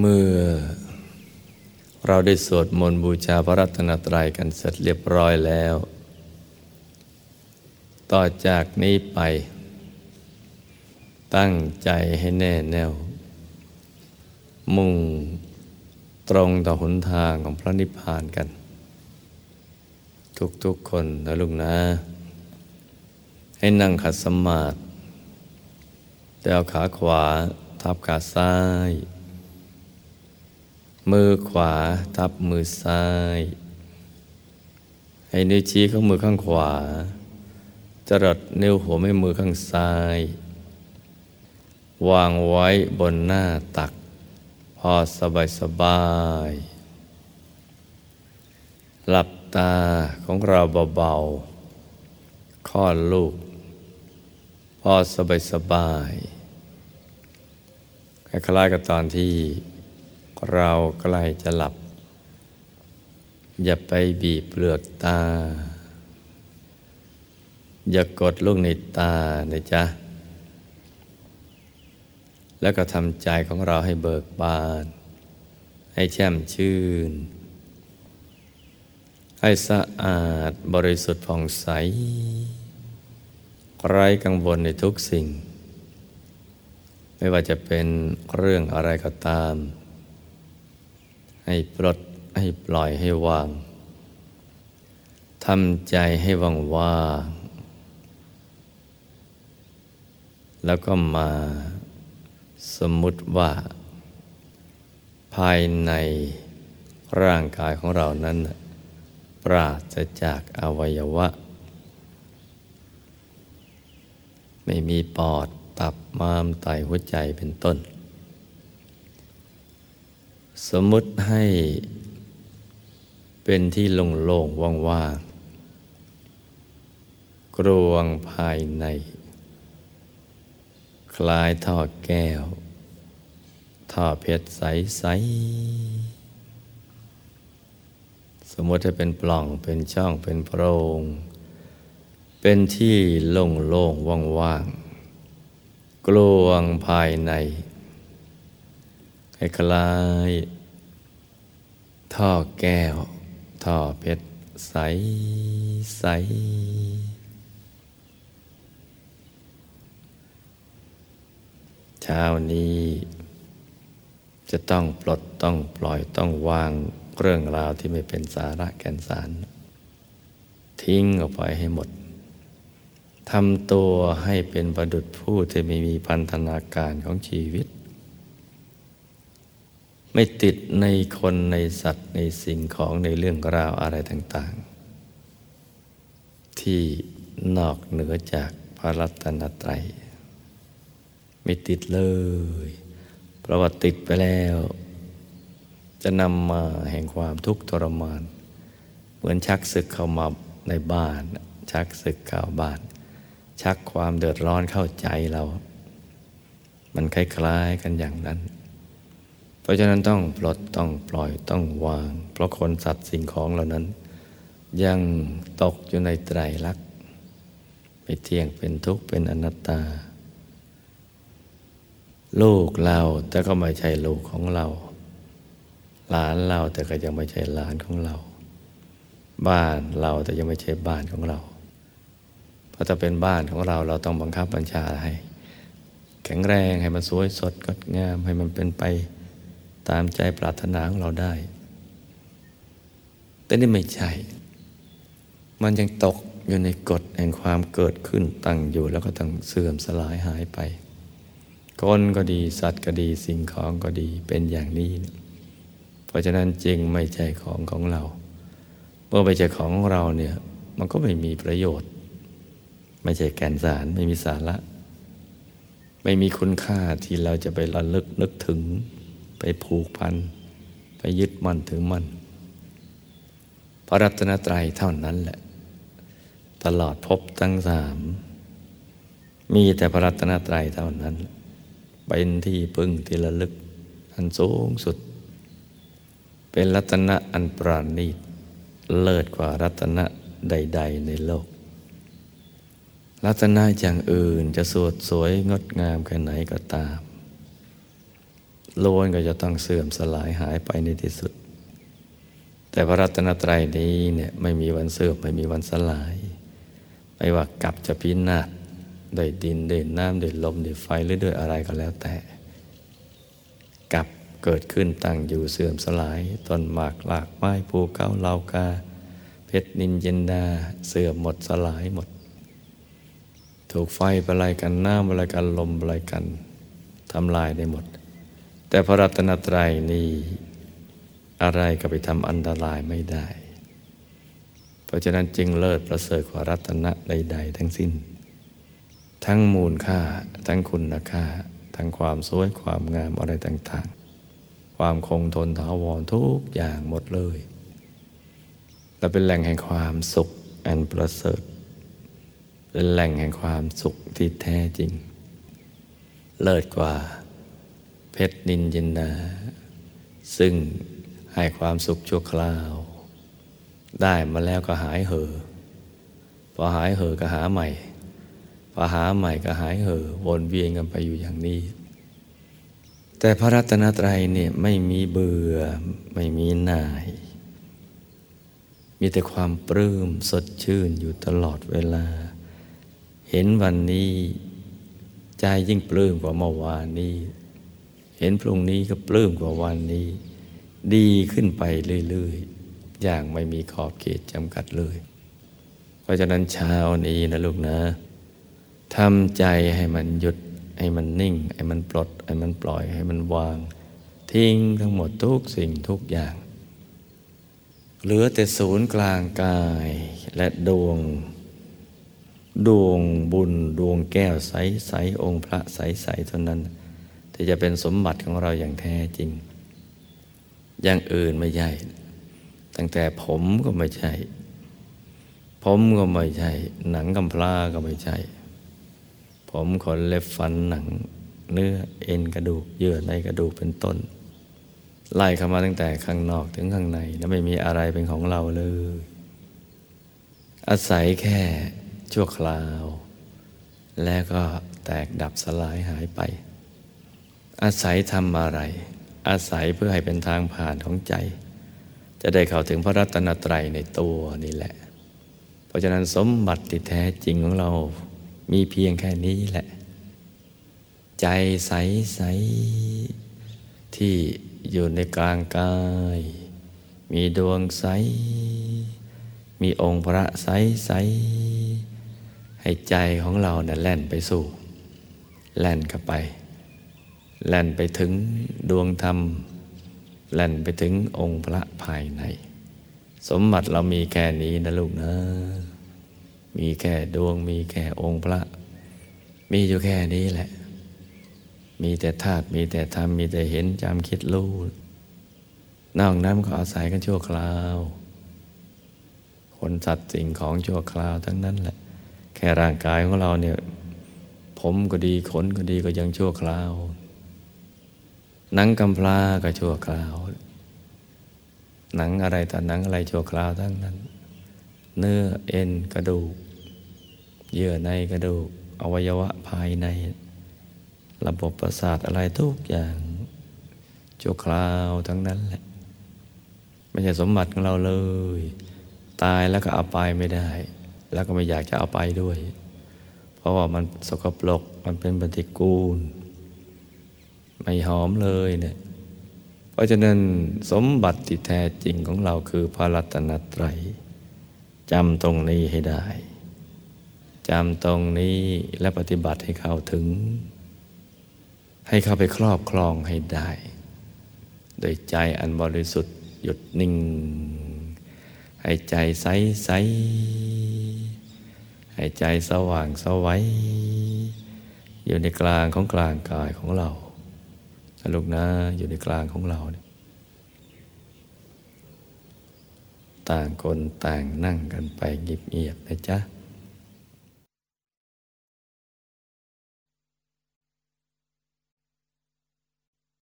เมื่อ เราได้สวดมนต์บูชาพระรัตนตรัยกันเสร็จเรียบร้อยแล้ว ต่อจากนี้ไป ตั้งใจให้แน่แน่ว มุ่งตรงต่อหนทางของพระนิพพานกัน ทุกๆคนนะลุงนะ ให้นั่งขัดสมาธิแต่เอาขาขวา ทับขาซ้าย มือขวาทับมือซ้าย ให้นิ้วชี้ของมือข้างขวา จรดนิ้วหัวแม่มือข้างซ้าย วางไว้บนหน้าตัก พอสบายสบาย หลับตาของเราเบาๆคลอดลูก พอสบายสบายคล้ายๆกับตอนที่ เราใกล้จะหลับ อย่าไปบีบเปลือกตา อย่ากดลูกในตานะจ๊ะ แล้วก็ทำใจของเราให้เบิกบาน ให้แช่มชื่น ให้สะอาดบริสุทธิ์ผ่องใส ไร้กังวลในทุกสิ่ง ไม่ว่าจะเป็นเรื่องอะไรก็ตาม ให้ปลดให้ปล่อยให้วางทำใจให้ว่างว่างแล้วก็มาสมมุติว่า ภายในร่างกายของเรานั้น ปราศจากอวัยวะ ไม่มีปอดตับม้ามไตหัวใจเป็นต้น สมมุติให้เป็นที่โล่งๆว่างๆกรวงภายใน คล้ายท่อแก้ว ท่อเพชรใส ๆ สมมติให้เป็นปล่องเป็นช่องเป็นโพรง เป็นที่โล่งๆว่างๆกลวงภายใน คล้ายท่อแก้ว ท่อเพชร ใส ใส เช้านี้ จะต้องปลดต้องปล่อยต้องวางเรื่องราวที่ไม่เป็นสาระแก่นสาร ทิ้งออกไปให้หมดทำตัวให้เป็นประดุจผู้ที่ไม่มีพันธนาการของชีวิต ไม่ติดในคนในสัตว์ในสิ่งของในเรื่องราวอะไรต่าง ๆ ที่นอกเหนือจากพระรัตนตรัย ไม่ติดเลย เพราะว่าติดไปแล้ว จะนำมาแห่งความทุกข์ทรมาน เหมือนชักศึกเข้ามาในบ้าน ชักศึกเข้าบ้าน ชักความเดือดร้อนเข้าใจเรา มันคล้ายๆกันอย่างนั้น เพราะฉะนั้นต้องปลดต้องปล่อยต้องวาง เพราะคนสัตว์สิ่งของเหล่านั้น ยังตกอยู่ในไตรลักษณ์ไม่เที่ยงเป็นทุกข์เป็นอนัตตา ลูกเราแต่ก็ไม่ใช่ลูกของเรา หลานเราแต่ก็ยังไม่ใช่หลานของเรา บ้านเราแต่ยังไม่ใช่บ้านของเรา เพราะถ้าเป็นบ้านของเราเราต้องบังคับบัญชาให้ แข็งแรงให้มันสวยสดงดงามให้มันเป็นไป ตามใจปรารถนาของเราได้ แต่นี่ไม่ใช่ มันยังตกอยู่ในกฎแห่งความเกิดขึ้นตั้งอยู่แล้วก็ต้องเสื่อมสลายหายไป คนก็ดีสัตว์ก็ดีสิ่งของก็ดีเป็นอย่างนี้ เพราะฉะนั้นจริงไม่ใช่ของของเรา เมื่อไม่ใช่ของเราเนี่ยมันก็ไม่มีประโยชน์ ไม่ใช่แก่นสารไม่มีสาระ ไม่มีคุณค่าที่เราจะไประลึกนึกถึง ไปผูกพัน ไปยึดมั่นถึงมั่นพระรัตนตรัยเท่านั้นแหละ ตลอดพบทั้งสาม มีแต่พระรัตนตรัยเท่านั้น เป็นที่พึ่งที่ระลึก อันสูงสุด เป็นรัตนะอันปราณีตเลิศกว่ารัตนะใด ๆ ในโลกลักษณะอย่างอื่นจะสวดสวยงดงามแค่ไหนก็ตาม ล้วนก็จะต้องเสื่อมสลายหายไปในที่สุด แต่พระรัตนตรัยนี้เนี่ยไม่มีวันเสื่อมไม่มีวันสลาย ไม่ว่ากับจะพินาศด้วยดินด้วยน้ำด้วยลมด้วยไฟหรือด้วยอะไรก็แล้วแต่กับเกิดขึ้นตั้งอยู่เสื่อมสลายต้นหมากหลากไม้ภูเขาเลากา เพชรนินเยนดาเสื่อมหมดสลายหมด ถูกไฟอะไรกันน้ำอะไรกันลมอะไรกันทำลายได้หมด แต่พระรัตนตรัยนี่อะไรก็ไปทำอันตรายไม่ได้ เพราะฉะนั้นจึงเลิศประเสริฐกว่ารัตนะใด ๆ ทั้งสิ้น ทั้งมูลค่า ทั้งคุณค่า ทั้งความสวยความงามอะไรต่างๆ ความคงทนถาวรทุกอย่างหมดเลยและเป็นแหล่งแห่งความสุขอันประเสริฐเป็นแหล่งแห่งความสุขที่แท้จริง เลิศกว่า เพชรนินยินดา ซึ่งให้ความสุขชั่วคราว ได้มาแล้วก็หายเห่อพอหายเห่อก็หาใหม่พอหาใหม่ก็หายเห่อวนเวียนกันไปอยู่อย่างนี้ แต่พระรัตนตรัยเนี่ยไม่มีเบื่อไม่มีหน่าย มีแต่ความปลื้มสดชื่นอยู่ตลอดเวลา เห็นวันนี้ ใจยิ่งปลื้มกว่าเมื่อวานนี้ เห็นพรุ่งนี้ก็ปลื้มกว่าวันนี้ ดีขึ้นไปเรื่อยๆ อย่างไม่มีขอบเขตจำกัดเลย เพราะฉะนั้นเช้านี้นะลูกนะทำใจให้มันหยุด ให้มันนิ่ง ให้มันปลด ให้มันปล่อย ให้มันวาง ทิ้งทั้งหมดทุกสิ่งทุกอย่าง เหลือแต่ศูนย์กลางกายและดวง ดวงบุญ ดวงแก้วใสใสองค์พระใสใสเท่านั้น ที่จะเป็นสมบัติของเราอย่างแท้จริง อย่างอื่นไม่ใช่ ตั้งแต่ผมก็ไม่ใช่ ผมก็ไม่ใช่ หนังกำพร้าก็ไม่ใช่ ผมขนเล็บฟันหนัง เนื้อเอ็นกระดูกเยื่อในกระดูกเป็นต้น ไล่เข้ามาตั้งแต่ข้างนอกถึงข้างใน แล้วไม่มีอะไรเป็นของเราเลย อาศัยแค่ชั่วคราว แล้วก็แตกดับสลายหายไป อาศัยทำอะไร อาศัยเพื่อให้เป็นทางผ่านของใจ จะได้เข้าถึงพระรัตนตรัยในตัวนี่แหละ เพราะฉะนั้นสมบัติที่แท้จริงของเรา มีเพียงแค่นี้แหละ ใจใสใสที่อยู่ในกลางกาย มีดวงใส มีองค์พระใสใสให้ใจของเราเนี่ยแล่นไปสู่ แล่นเข้าไป แล่นไปถึงดวงธรรม แล่นไปถึงองค์พระภายใน สมบัติเรามีแค่นี้นะลูกนะ มีแค่ดวงมีแค่องค์พระ มีอยู่แค่นี้แหละ มีแต่ธาตุมีแต่ธรรม มีแต่เห็นจำคิดรู้นอกนั้นก็อาศัยกันชั่วคราว คนสัตว์สิ่งของชั่วคราวทั้งนั้นแหละ แค่ร่างกายของเราเนี่ย ผมก็ดีขนก็ดีก็ยังชั่วคราว หนังกำพร้าก็ชั่วคราว หนังอะไรแต่หนังอะไรชั่วคราวทั้งนั้น เนื้อเอ็นกระดูก เยื่อในกระดูก อวัยวะภายใน ระบบประสาทอะไรทุกอย่างชั่วคราวทั้งนั้นแหละ ไม่ใช่สมบัติของเราเลย ตายแล้วก็เอาไปไม่ได้ แล้วก็ไม่อยากจะเอาไปด้วย เพราะว่ามันสกปรกมันเป็นปฏิกูล ไม่หอมเลยเนี่ยเพราะฉะนั้นสมบัติที่แท้จริงของเราคือพระรัตนตรัยจำตรงนี้ให้ได้จำตรงนี้และปฏิบัติให้เข้าถึง ให้เข้าไปครอบครองให้ได้ โดยใจอันบริสุทธิ์หยุดนิ่ง ให้ใจใสใสให้ใจสว่างสวัยอยู่ในกลางของกลางกายของเรา ลูกนะอยู่ในกลางของเราเนี่ยต่างคนต่างนั่งกันไปเงียบๆนะจ๊ะ